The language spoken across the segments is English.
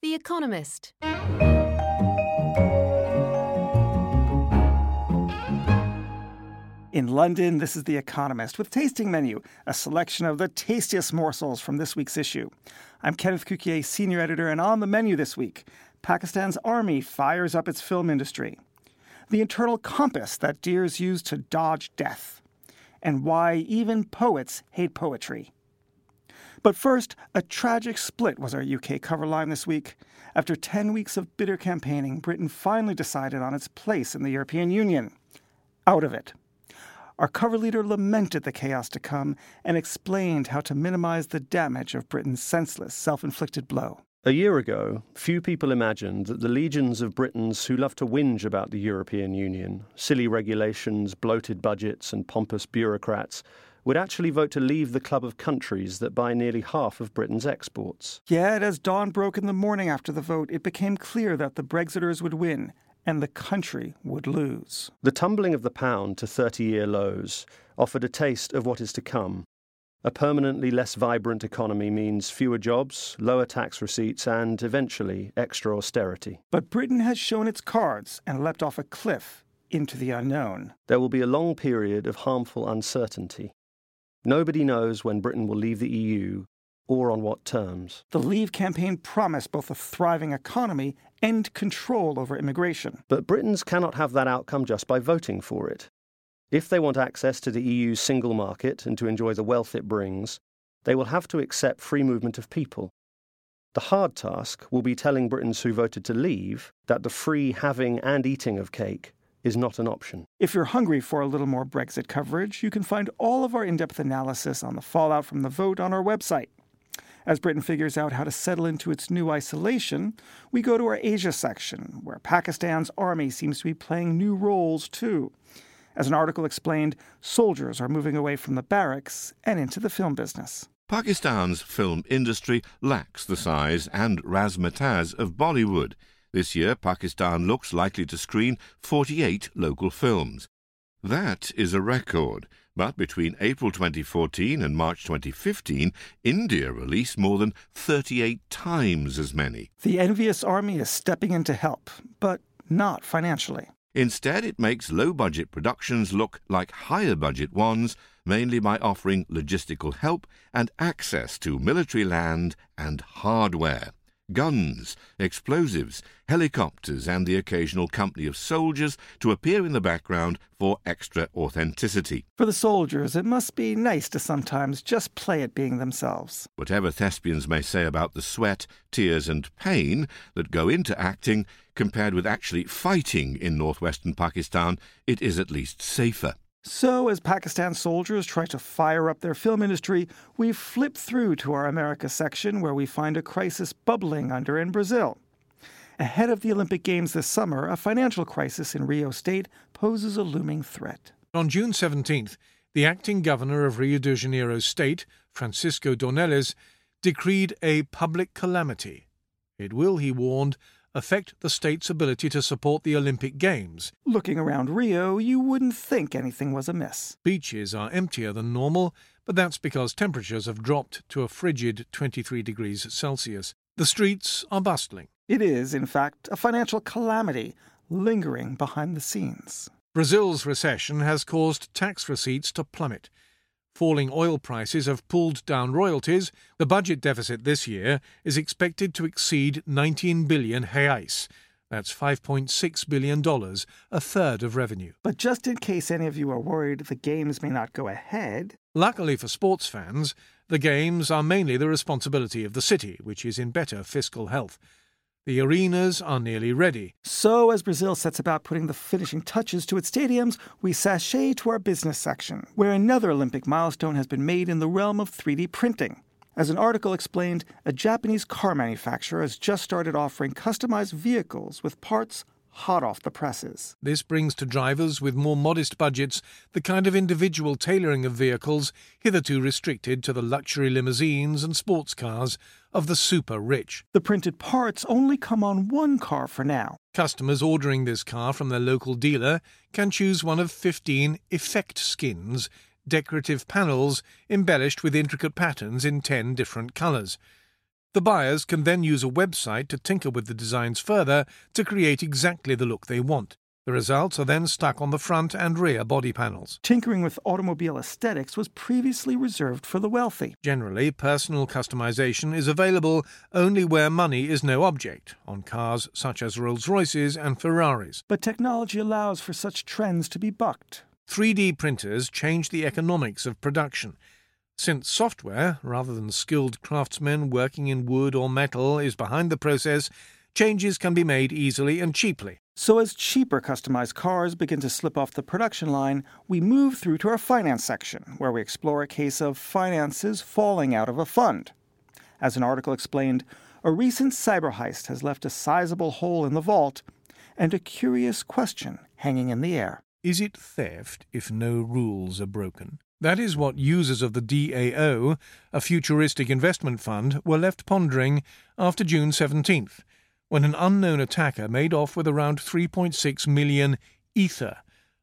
The Economist. In London, this is The Economist with Tasting Menu, a selection of the tastiest morsels from this week's issue. I'm Kenneth Cukier, senior editor, and on the menu this week, Pakistan's army fires up its film industry, the internal compass that deers use to dodge death, and why even poets hate poetry. But first, a tragic split was our UK cover line this week. After 10 weeks of bitter campaigning, Britain finally decided on its place in the European Union. Out of it. Our cover leader lamented the chaos to come and explained how to minimize the damage of Britain's senseless, self inflicted blow. A year ago, few people imagined that the legions of Britons who love to whinge about the European Union, silly regulations, bloated budgets, and pompous bureaucrats, would actually vote to leave the club of countries that buy nearly half of Britain's exports. Yet, as dawn broke in the morning after the vote, it became clear that the Brexiters would win and the country would lose. The tumbling of the pound to 30 year lows offered a taste of what is to come. A permanently less vibrant economy means fewer jobs, lower tax receipts, and eventually extra austerity. But Britain has shown its cards and leapt off a cliff into the unknown. There will be a long period of harmful uncertainty. Nobody knows when Britain will leave the EU or on what terms. The Leave campaign promised both a thriving economy and control over immigration. But Britons cannot have that outcome just by voting for it. If they want access to the EU's single market and to enjoy the wealth it brings, they will have to accept free movement of people. The hard task will be telling Britons who voted to leave that the free having and eating of cake is not an option. If you're hungry for a little more Brexit coverage, you can find all of our in depth analysis on the fallout from the vote on our website. As Britain figures out how to settle into its new isolation, we go to our Asia section, where Pakistan's army seems to be playing new roles too. As an article explained, soldiers are moving away from the barracks and into the film business. Pakistan's film industry lacks the size and razzmatazz of Bollywood. This year, Pakistan looks likely to screen 48 local films. That is a record, but between April 2014 and March 2015, India released more than 38 times as many. The envious army is stepping in to help, but not financially. Instead, it makes low budget productions look like higher budget ones, mainly by offering logistical help and access to military land and hardware guns, explosives, helicopters, and the occasional company of soldiers to appear in the background for extra authenticity. For the soldiers, it must be nice to sometimes just play at being themselves. Whatever thespians may say about the sweat, tears, and pain that go into acting, compared with actually fighting in northwestern Pakistan, it is at least safer. So, as Pakistan soldiers try to fire up their film industry, we flip through to our America section where we find a crisis bubbling under in Brazil. Ahead of the Olympic Games this summer, a financial crisis in Rio State poses a looming threat. On June 17th, the acting governor of Rio de Janeiro State, Francisco Dornelles, decreed a public calamity. It will, he warned, affect the state's ability to support the Olympic Games. Looking around Rio, you wouldn't think anything was amiss. Beaches are emptier than normal, but that's because temperatures have dropped to a frigid 23 degrees Celsius. The streets are bustling. It is, in fact, a financial calamity lingering behind the scenes. Brazil's recession has caused tax receipts to plummet. Falling oil prices have pulled down royalties. The budget deficit this year is expected to exceed 19 billion reais. That's $5.6 billion, a third of revenue. But just in case any of you are worried the games may not go ahead. Luckily for sports fans, the games are mainly the responsibility of the city, which is in better fiscal health. The arenas are nearly ready. So, as Brazil sets about putting the finishing touches to its stadiums, we sashay to our business section, where another Olympic milestone has been made in the realm of 3D printing. As an article explained, a Japanese car manufacturer has just started offering customized vehicles with parts hot off the presses. This brings to drivers with more modest budgets the kind of individual tailoring of vehicles hitherto restricted to the luxury limousines and sports cars of the super rich. The printed parts only come on one car for now. Customers ordering this car from their local dealer can choose one of 15 effect skins, decorative panels embellished with intricate patterns in 10 different colours. The buyers can then use a website to tinker with the designs further to create exactly the look they want. The results are then stuck on the front and rear body panels. Tinkering with automobile aesthetics was previously reserved for the wealthy. Generally, personal customization is available only where money is no object, on cars such as Rolls Royces and Ferraris. But technology allows for such trends to be bucked. 3D printers change the economics of production. Since software, rather than skilled craftsmen working in wood or metal, is behind the process, changes can be made easily and cheaply. So, as cheaper customized cars begin to slip off the production line, we move through to our finance section, where we explore a case of finances falling out of a fund. As an article explained, a recent cyber heist has left a sizable hole in the vault and a curious question hanging in the air. Is it theft if no rules are broken? That is what users of the DAO, a futuristic investment fund, were left pondering after June 17th, when an unknown attacker made off with around 3.6 million Ether,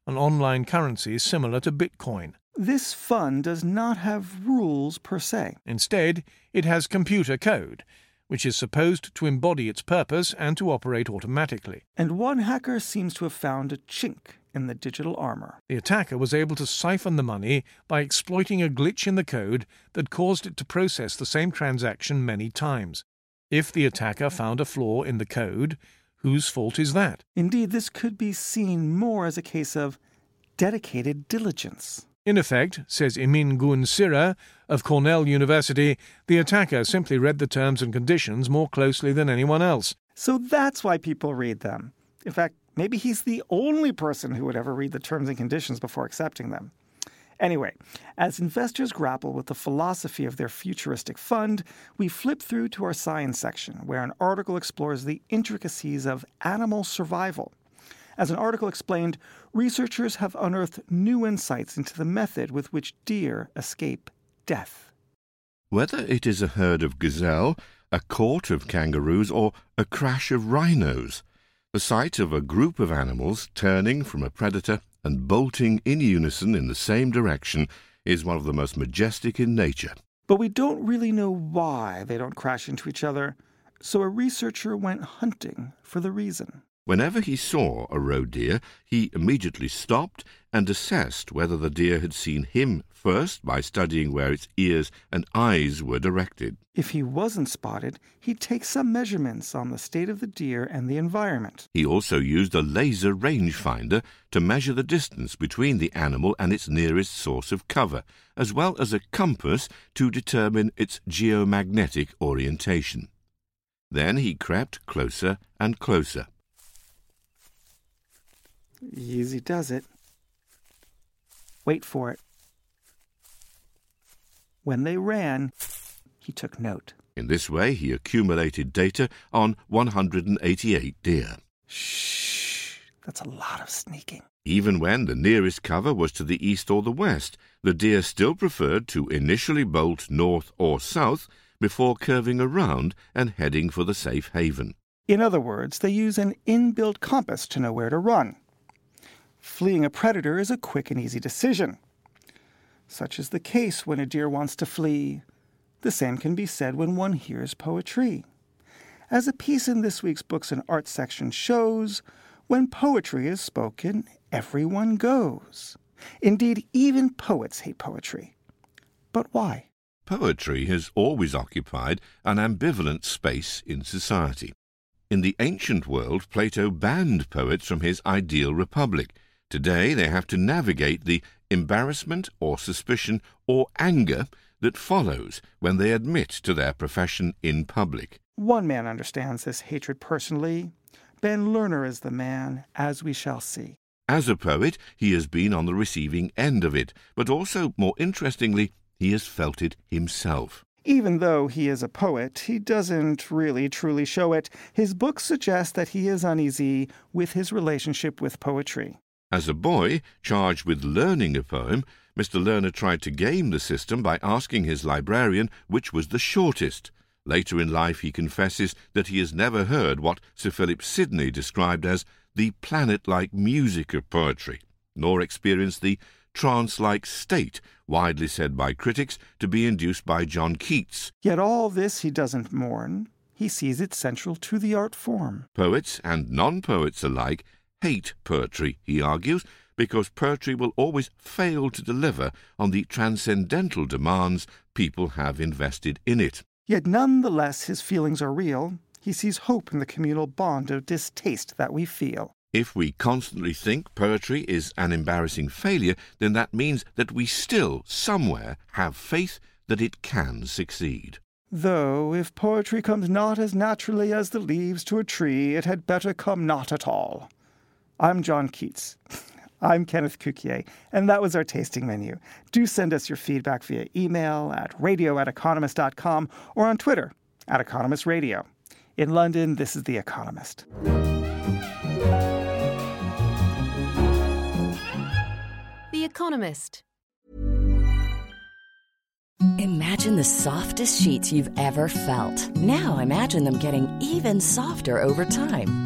an online currency similar to Bitcoin. This fund does not have rules per se. Instead, it has computer code, which is supposed to embody its purpose and to operate automatically. And one hacker seems to have found a chink in the digital armor. The attacker was able to siphon the money by exploiting a glitch in the code that caused it to process the same transaction many times. If the attacker found a flaw in the code, whose fault is that? Indeed, this could be seen more as a case of dedicated diligence. In effect, says Emin Gun Sirer of Cornell University, the attacker simply read the terms and conditions more closely than anyone else. So that's why people read them. In fact, maybe he's the only person who would ever read the terms and conditions before accepting them. Anyway, as investors grapple with the philosophy of their futuristic fund, we flip through to our science section, where an article explores the intricacies of animal survival. As an article explained, researchers have unearthed new insights into the method with which deer escape death. Whether it is a herd of gazelle, a court of kangaroos, or a crash of rhinos, the sight of a group of animals turning from a predator and bolting in unison in the same direction is one of the most majestic in nature. But we don't really know why they don't crash into each other, so a researcher went hunting for the reason. Whenever he saw a roe deer, he immediately stopped and assessed whether the deer had seen him first by studying where its ears and eyes were directed. If he wasn't spotted, he'd take some measurements on the state of the deer and the environment. He also used a laser rangefinder to measure the distance between the animal and its nearest source of cover, as well as a compass to determine its geomagnetic orientation. Then he crept closer and closer. Easy does it. Wait for it. When they ran, he took note. In this way, he accumulated data on 188 deer. Shh, that's a lot of sneaking. Even when the nearest cover was to the east or the west, the deer still preferred to initially bolt north or south before curving around and heading for the safe haven. In other words, they use an inbuilt compass to know where to run. Fleeing a predator is a quick and easy decision. Such is the case when a deer wants to flee. The same can be said when one hears poetry. As a piece in this week's Books and Arts section shows, when poetry is spoken, everyone goes. Indeed, even poets hate poetry. But why? Poetry has always occupied an ambivalent space in society. In the ancient world, Plato banned poets from his ideal republic. Today, they have to navigate the embarrassment or suspicion or anger that follows when they admit to their profession in public. One man understands this hatred personally. Ben Lerner is the man, as we shall see. As a poet, he has been on the receiving end of it, but also, more interestingly, he has felt it himself. Even though he is a poet, he doesn't really truly show it. His books suggest that he is uneasy with his relationship with poetry. As a boy, charged with learning a poem, Mr. Lerner tried to game the system by asking his librarian which was the shortest. Later in life, he confesses that he has never heard what Sir Philip Sidney described as the planet like music of poetry, nor experienced the trance like state, widely said by critics to be induced by John Keats. Yet all this he doesn't mourn. He sees it central to the art form. Poets and non poets alike hate poetry, he argues, because poetry will always fail to deliver on the transcendental demands people have invested in it. Yet none the less his feelings are real. He sees hope in the communal bond of distaste that we feel. If we constantly think poetry is an embarrassing failure, then that means that we still, somewhere, have faith that it can succeed. Though, if poetry comes not as naturally as the leaves to a tree, it had better come not at all. I'm John Keats. I'm Kenneth Cukier, and that was our tasting menu. Do send us your feedback via email at radio at economist.com or on Twitter at Economist Radio. In London, this is The Economist. The Economist. Imagine the softest sheets you've ever felt. Now imagine them getting even softer over time.